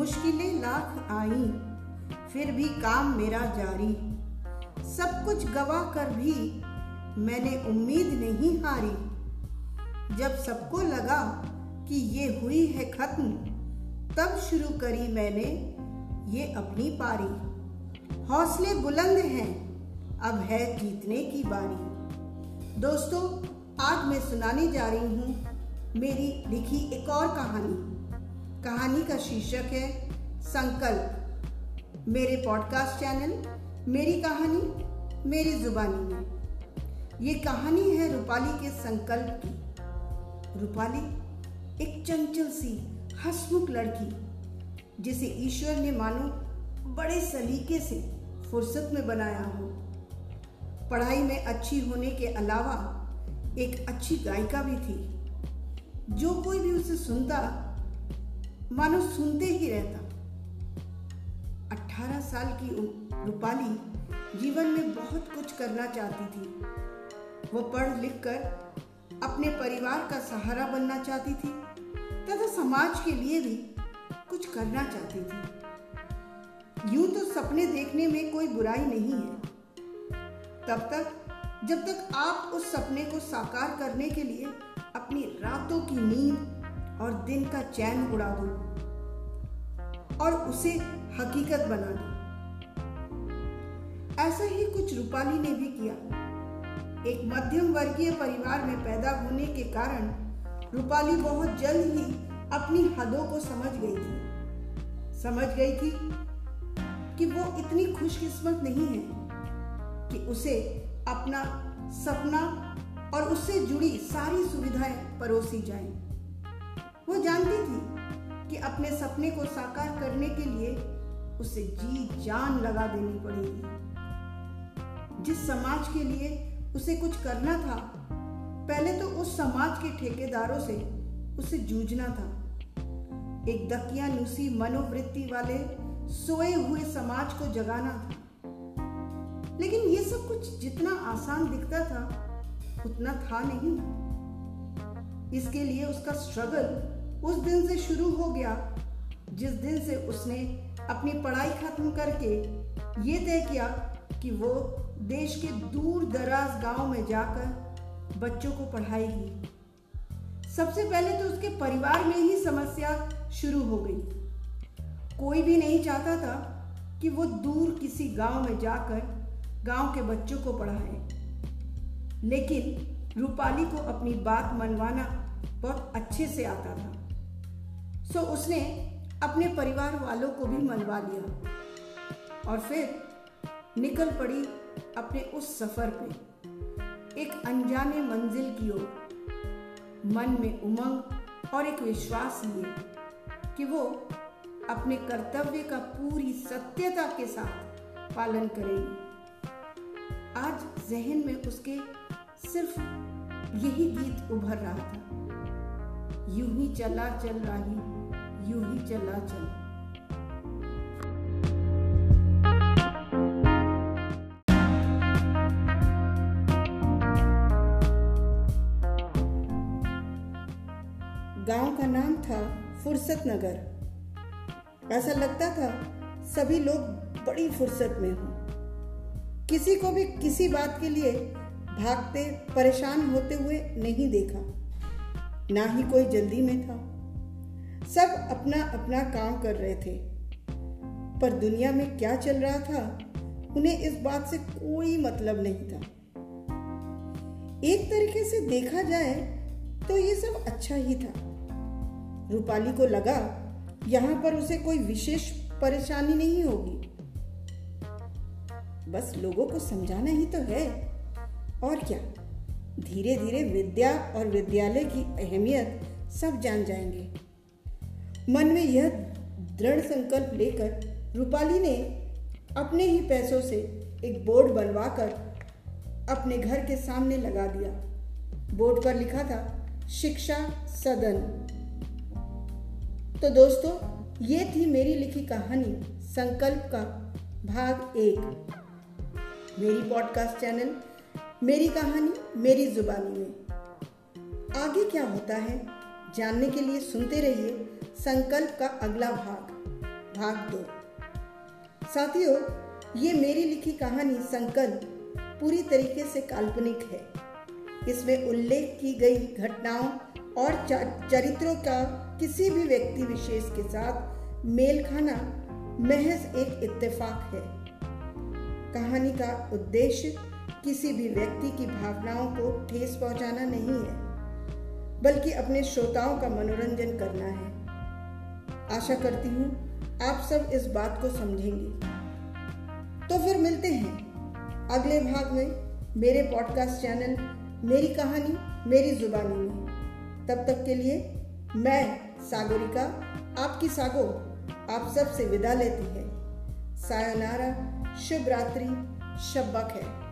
मुश्किलें लाख आई, फिर भी काम मेरा जारी। सब कुछ गवा कर भी मैंने उम्मीद नहीं हारी। जब सबको लगा कि ये हुई है खत्म, तब शुरू करी मैंने ये अपनी पारी। हौसले बुलंद हैं, अब है जीतने की बारी। दोस्तों, आज मैं सुनाने जा रही हूँ मेरी लिखी एक और कहानी। कहानी का शीर्षक है संकल्प। मेरे पॉडकास्ट चैनल, मेरी कहानी, मेरी जुबानी में। ये कहानी है रूपाली के संकल्प की। रूपाली, एक चंचल सी, हसमुख लड़की, जिसे ईश्वर ने मानो बड़े सलीके से फुर्सत में बनाया हो। पढ़ाई में अच्छी होने के अलावा एक अच्छी गायिका भी थी। जो कोई भी उसे सुनता मानो सुनते ही रहता। 18 साल की रूपाली जीवन में बहुत कुछ करना चाहती थी। वो पढ़ लिख कर अपने परिवार का सहारा बनना चाहती थी, तथा समाज के लिए भी कुछ करना चाहती थी। यूँ तो सपने देखने में कोई बुराई नहीं है। तब तक, जब तक आप उस सपने को साकार करने के लिए अपनी रातों की नींद और दिन का चैन उड़ा दो और उसे हकीकत बना दो। ऐसा ही कुछ रूपाली ने भी किया। एक मध्यम वर्गीय परिवार में पैदा होने के कारण रूपाली बहुत जल्द ही अपनी हदों को समझ गई थी। समझ गई थी कि वो इतनी खुशकिस्मत नहीं है कि उसे अपना सपना और उससे जुड़ी सारी सुविधाएँ परोसी जाएँ। वो जानती थी कि अपने सपने को साकार करने के लिए उसे जी जान लगा देनी पड़ेगी। जिस समाज के लिए उसे कुछ करना था, पहले तो उस समाज के ठेकेदारों से उसे जूझना था। एक दकियानुसी मनोवृत्ति वाले सोए हुए समाज को जगाना था। लेकिन ये सब कुछ जितना आसान दिखता था, उतना था नहीं। इसके लिए उसका स्ट्रगल उस दिन से शुरू हो गया, जिस दिन से उसने अपनी पढ़ाई खत्म करके ये तय किया कि वो देश के दूर दराज गाँव में जाकर बच्चों को पढ़ाएगी। सबसे पहले तो उसके परिवार में ही समस्या शुरू हो गई। कोई भी नहीं चाहता था कि वो दूर किसी गाँव में जाकर गाँव के बच्चों को पढ़ाए। लेकिन रूपाली को अपनी बात मनवाना बहुत अच्छे से आता था। सो उसने अपने परिवार वालों को भी मनवा लिया। और फिर निकल पड़ी अपने उस सफ़र पे। एक अनजाने मंजिल की ओर मन में उमंग और एक विश्वास लिए कि वो अपने कर्तव्य का पूरी सत्यता के साथ पालन करेगी। आज जहन में उसके सिर्फ़ यही गीत उभर रहा था। यूँ ही चला चल रही यूँ ही चला चल। गाँव का नाम था फुर्सत नगर। ऐसा लगता था सभी लोग बड़ी फुर्सत में हों। किसी को भी किसी बात के लिए भागते, परेशान होते हुए नहीं देखा। ना ही कोई जल्दी में था। सब अपना अपना काम कर रहे थे। पर दुनिया में क्या चल रहा था, उन्हें इस बात से कोई मतलब नहीं था। एक तरीके से देखा जाए तो ये सब अच्छा ही था। रूपाली को लगा, यहाँ पर उसे कोई विशेष परेशानी नहीं होगी। बस लोगों को समझाना ही तो है। और क्या? धीरे धीरे विद्या और विद्यालय की अहमियत सब जान जाएँगे। मन में यह दृढ़ संकल्प लेकर रूपाली ने अपने ही पैसों से एक बोर्ड बनवाकर अपने घर के सामने लगा दिया। बोर्ड पर लिखा था, शिक्षा सदन। तो दोस्तों, ये थी मेरी लिखी कहानी, संकल्प का भाग एक। मेरी पॉडकास्ट चैनल मेरी कहानी, मेरी जुबानी में। आगे क्या होता है, जानने के लिए सुनते रहिए संकल्प का अगला भाग भाग दो। साथियों, ये मेरी लिखी कहानी संकल्प पूरी तरीके से काल्पनिक है। इसमें उल्लेख की गई घटनाओं और चरित्रों का किसी भी व्यक्ति विशेष के साथ मेल खाना महज एक इत्तेफाक है। कहानी का उद्देश्य किसी भी व्यक्ति की भावनाओं को ठेस पहुंचाना नहीं है, बल्कि अपने श्रोताओं का मनोरंजन करना है। आशा करती हूँ आप सब इस बात को समझेंगे। तो फिर मिलते हैं अगले भाग में मेरे पॉडकास्ट चैनल मेरी कहानी, मेरी जुबानी में। तब तक के लिए मैं, सागरिका, आपकी सागो, आप सबसे विदा लेती है। सायनारा, शुभ रात्रि शब्बक है।